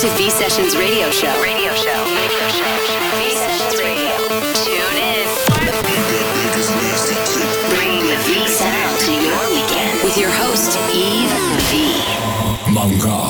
to V Sessions Radio Show. Radio Show. Radio Show. V Sessions Radio. Tune in. Bringing the V sound to your weekend with your host Eve V. Manga.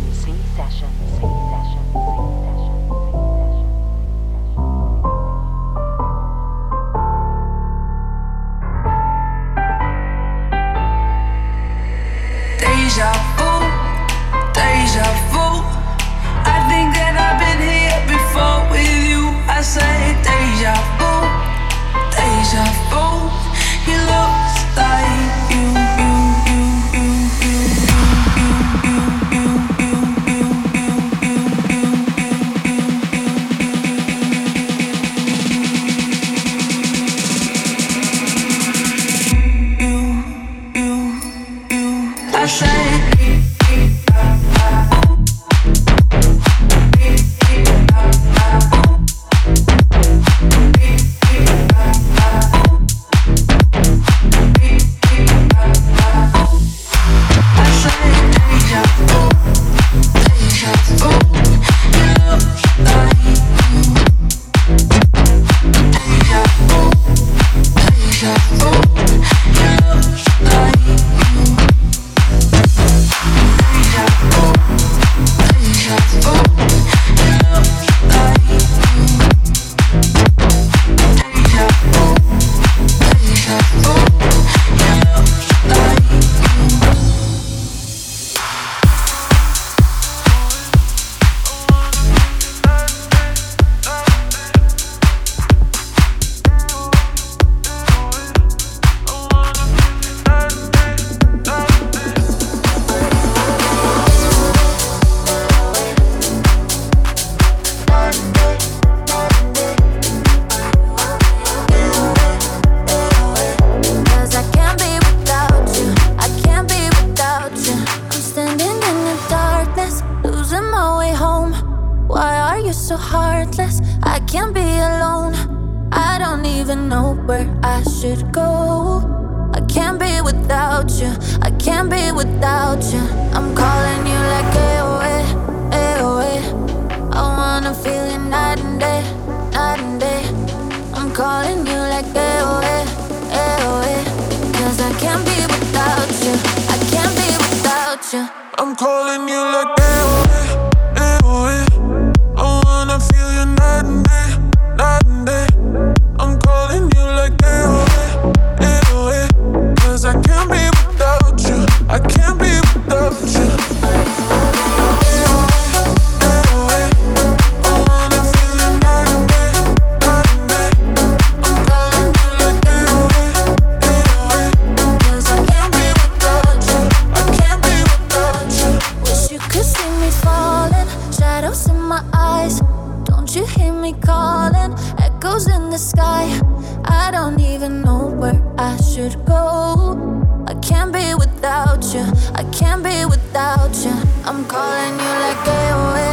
Should go. I can't be without you. I can't be without you. I'm calling you like AOA,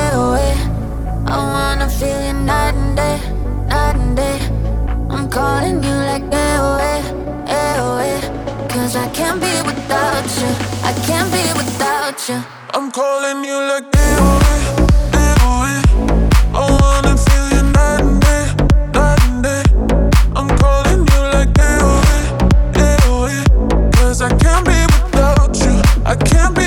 AOA. I wanna feel you night and day, night and day. I'm calling you like AOA, AOA. Cause I can't be without you. I can't be without you. I'm calling you like AOA. I can't be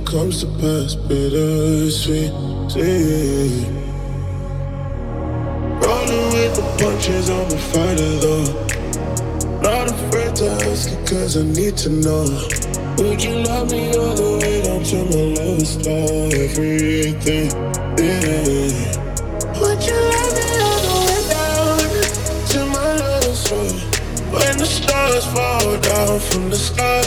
it comes to pass. Bittersweet. Rolling with the punches, I'm a fighter though. Not afraid to ask it cause I need to know. Would you love me all the way down to my lowest low? Everything, yeah. Would you love me all the way down to my lowest low? When the stars fall down from the sky,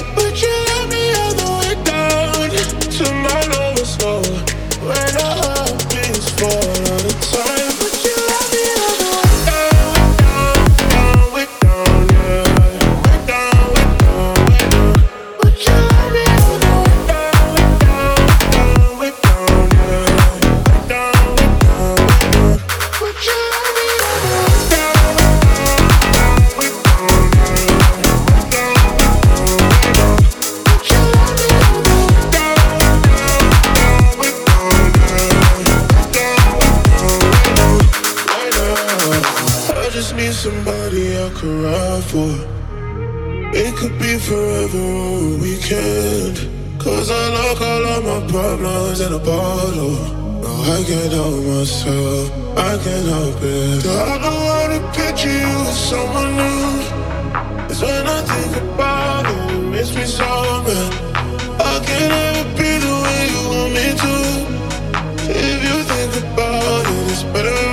in a bottle. No, I can't help myself. I can't help it. I don't wanna picture you as someone new. Cause when I think about it, it makes me so mad. I can't ever be the way you want me to. If you think about it, it's better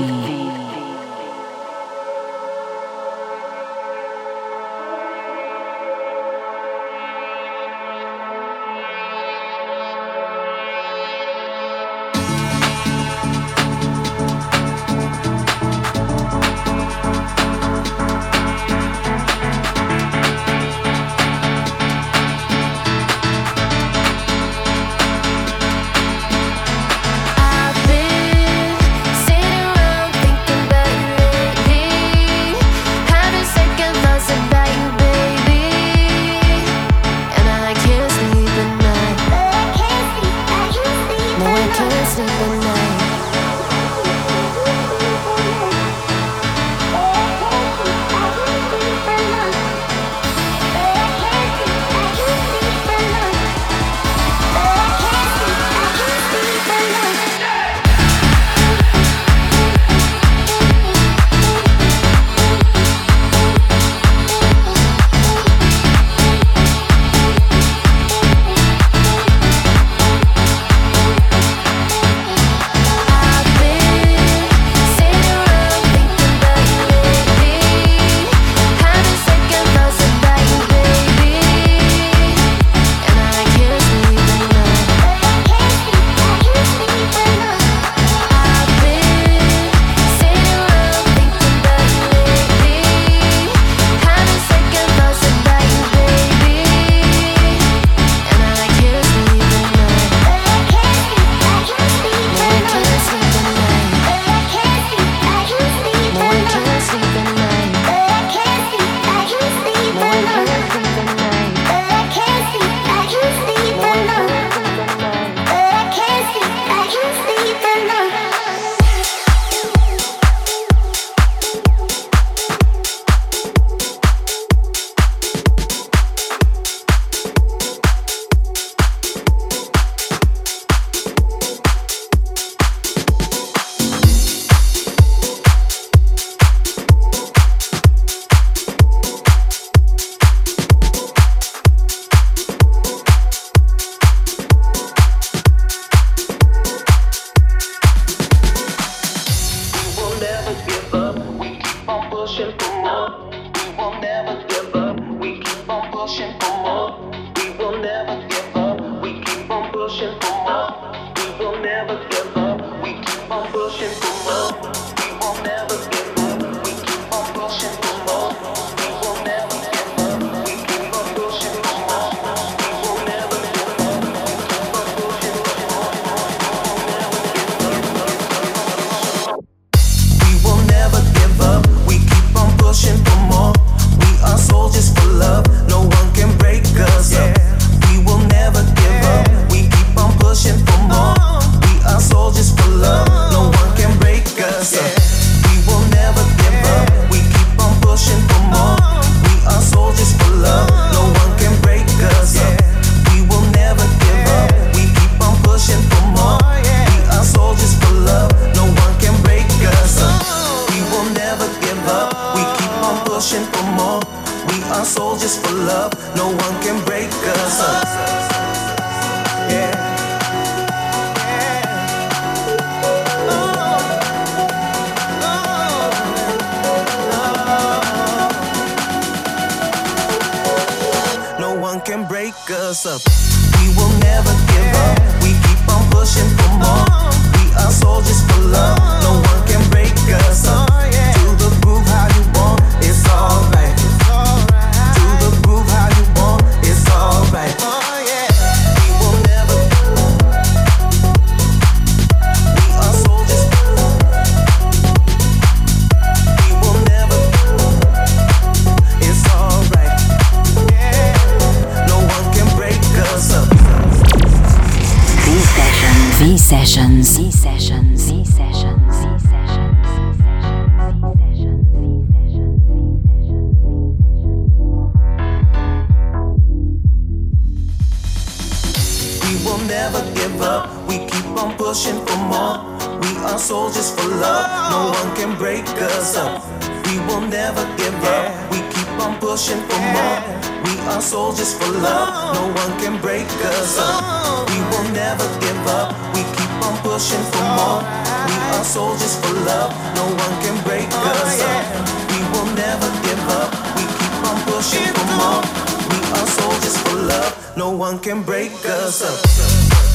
one can break us up. We will never give up. We keep on pushing for more. We are soldiers for love. No one can break us up. love. No one can break us up. We will never give up. We keep on pushing for more. We are soldiers for love. No one can break oh, us up. We will never give up. We keep on pushing for more. We are soldiers for love. No one can break us up.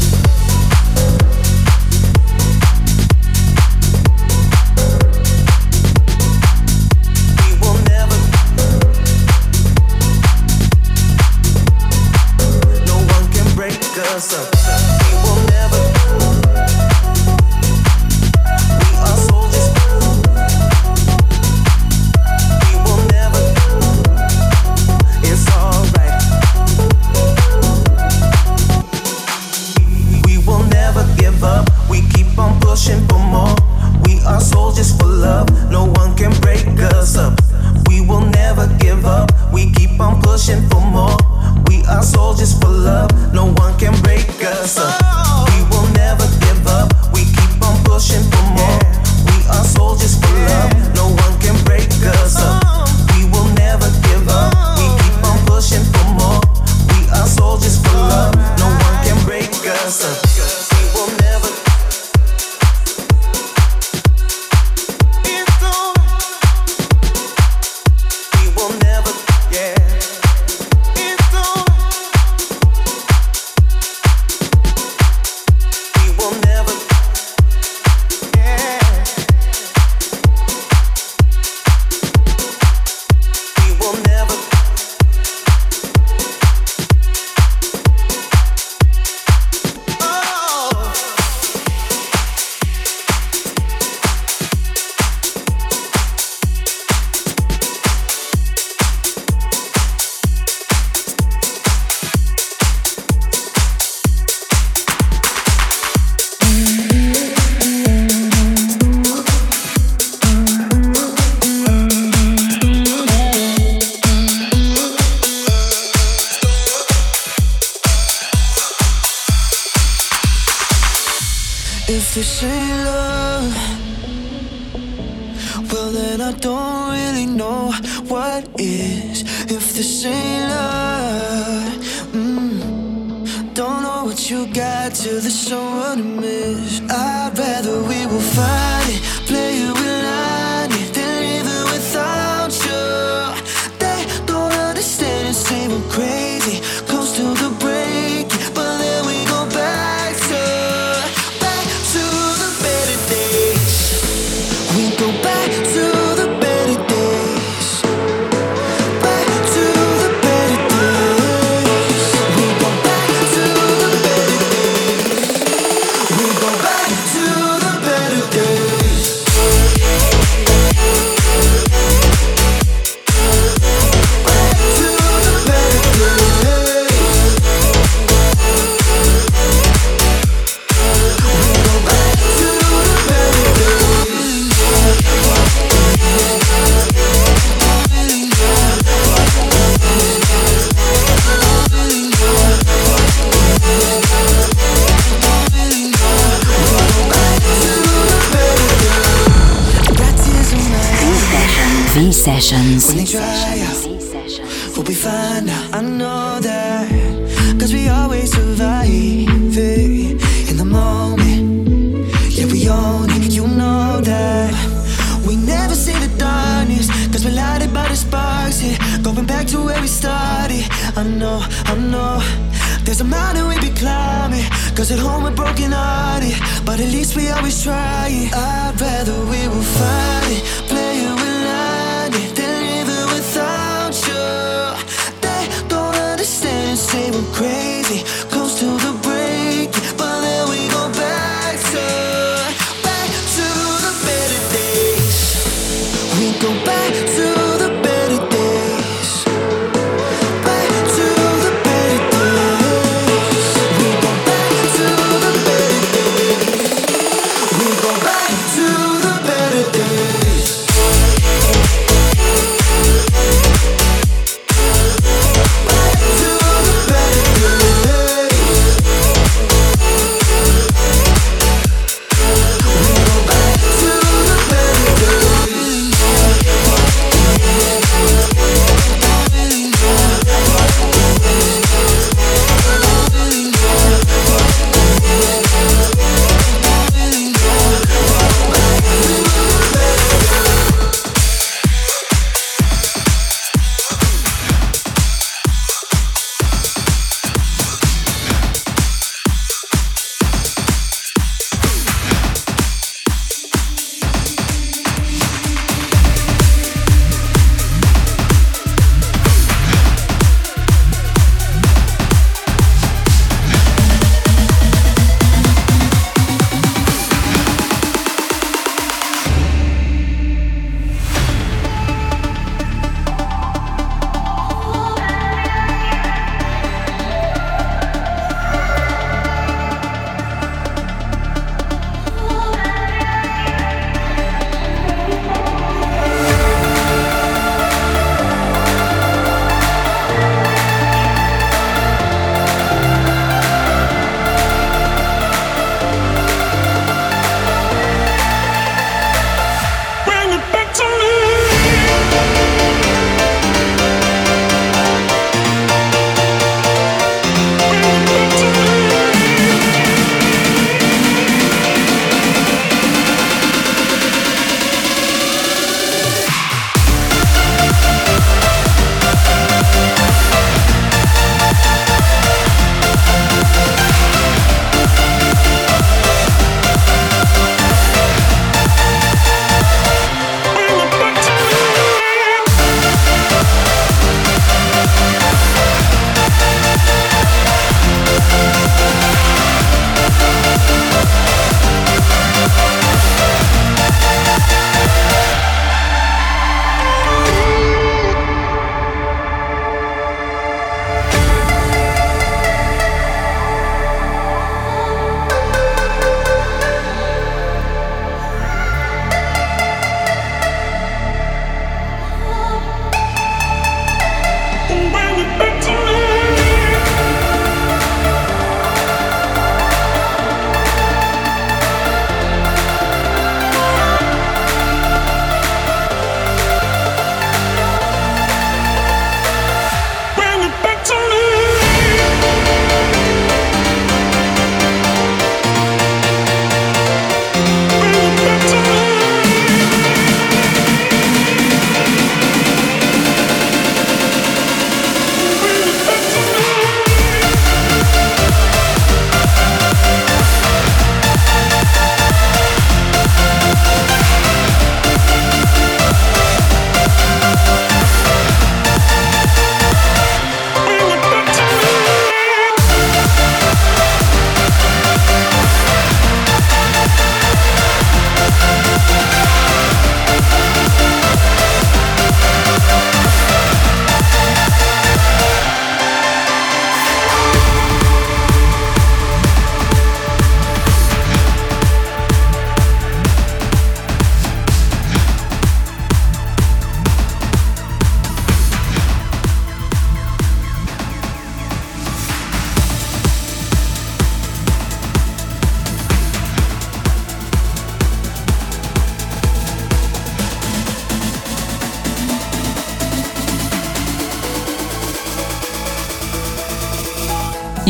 Sessions. When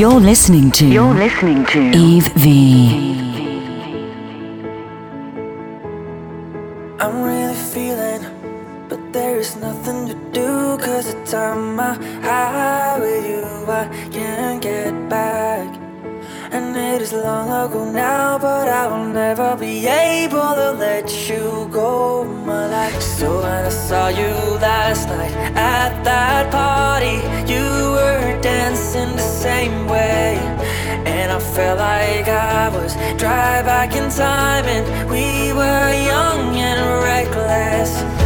You're listening to. You're listening to Eve V. I'm really feeling, but there is nothing to do. Cause the time I high with you, I can't get back. And it is long ago now, but I will never be able to let you go. My life. So when I saw you last night at that party, you were dancing the same way. And I felt like I was dry back in time, and we were young and reckless.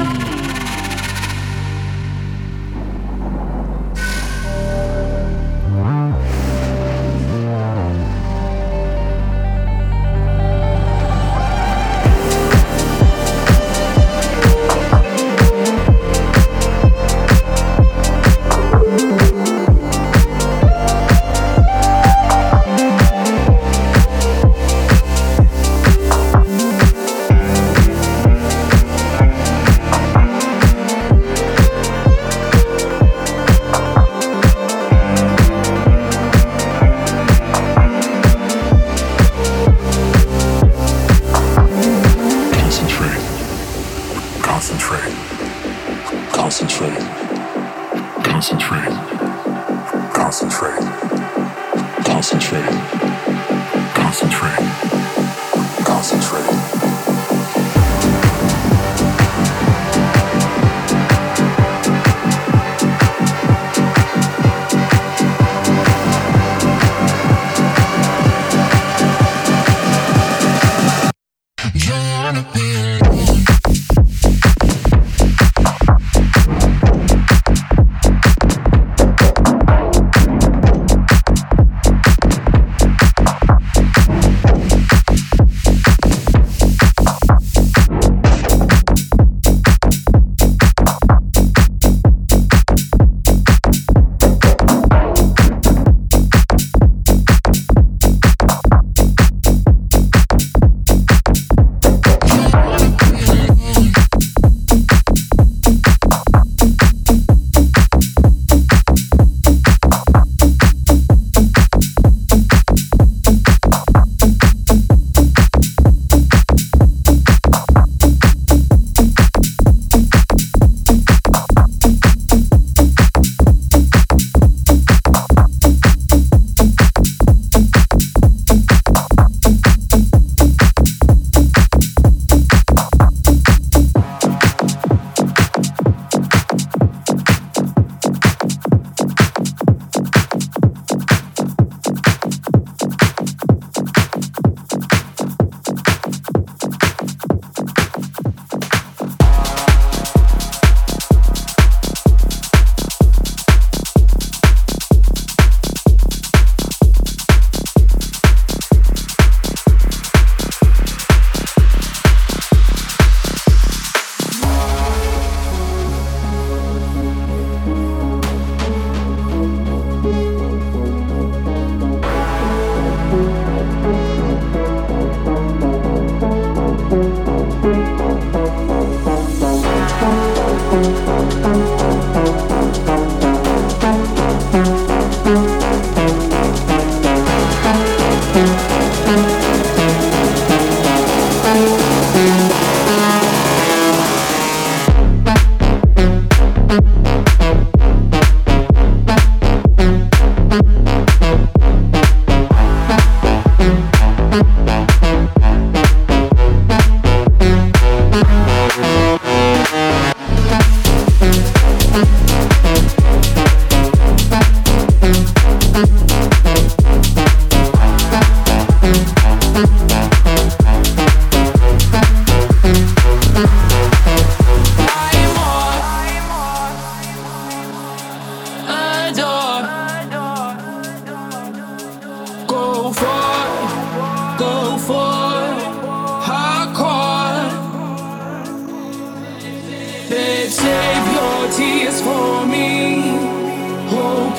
V Sessions. V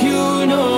you know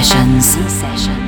Sessions.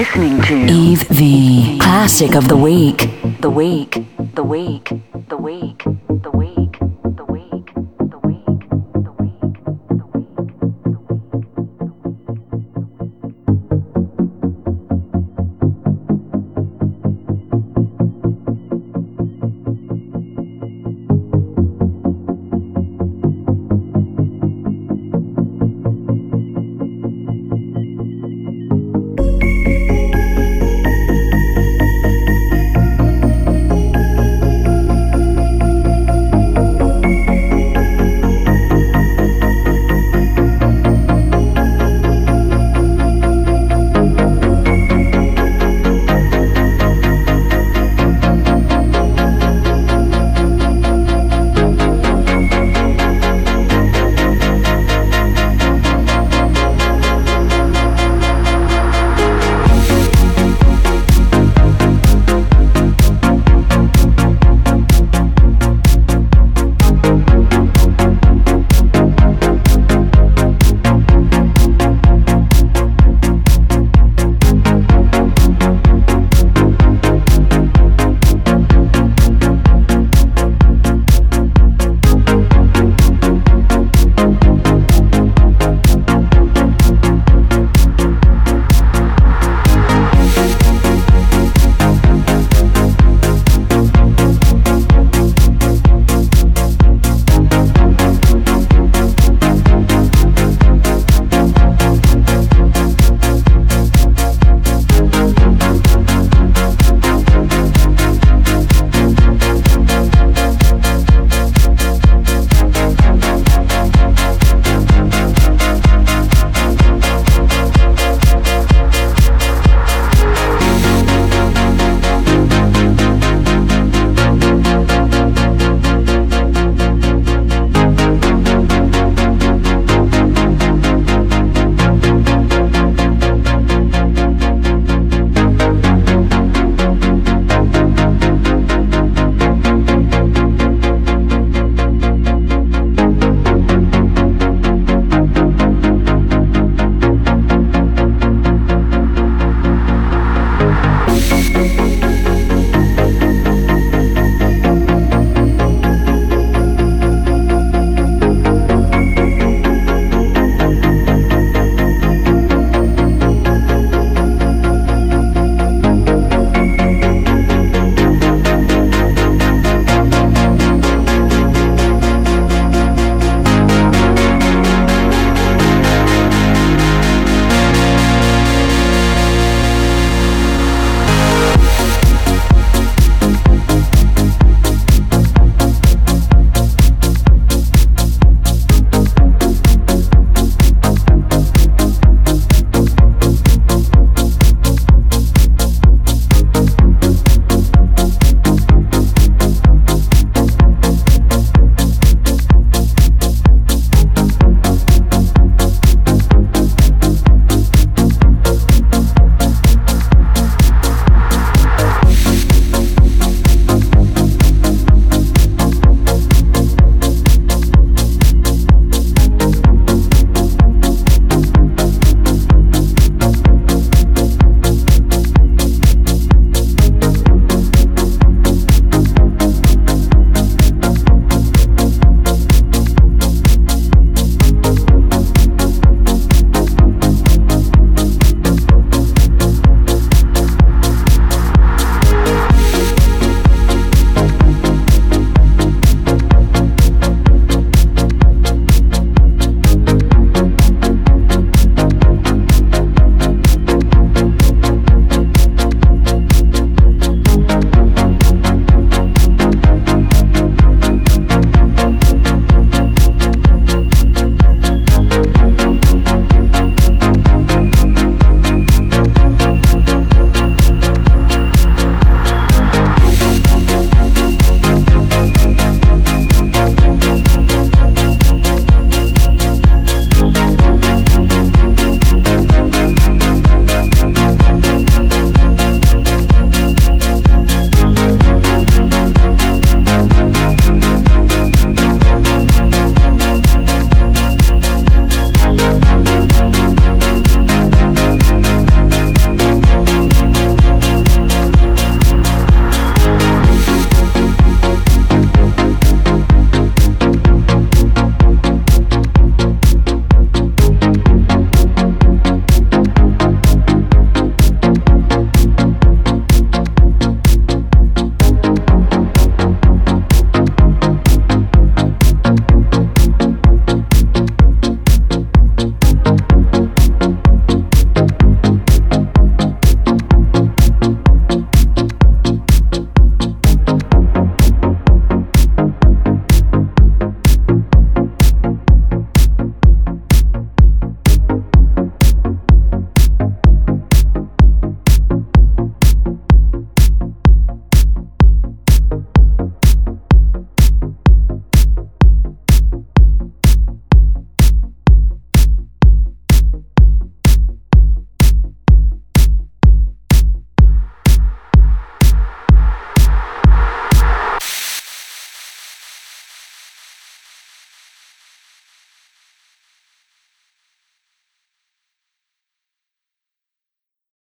Listening to. Eve V. Classic of the week.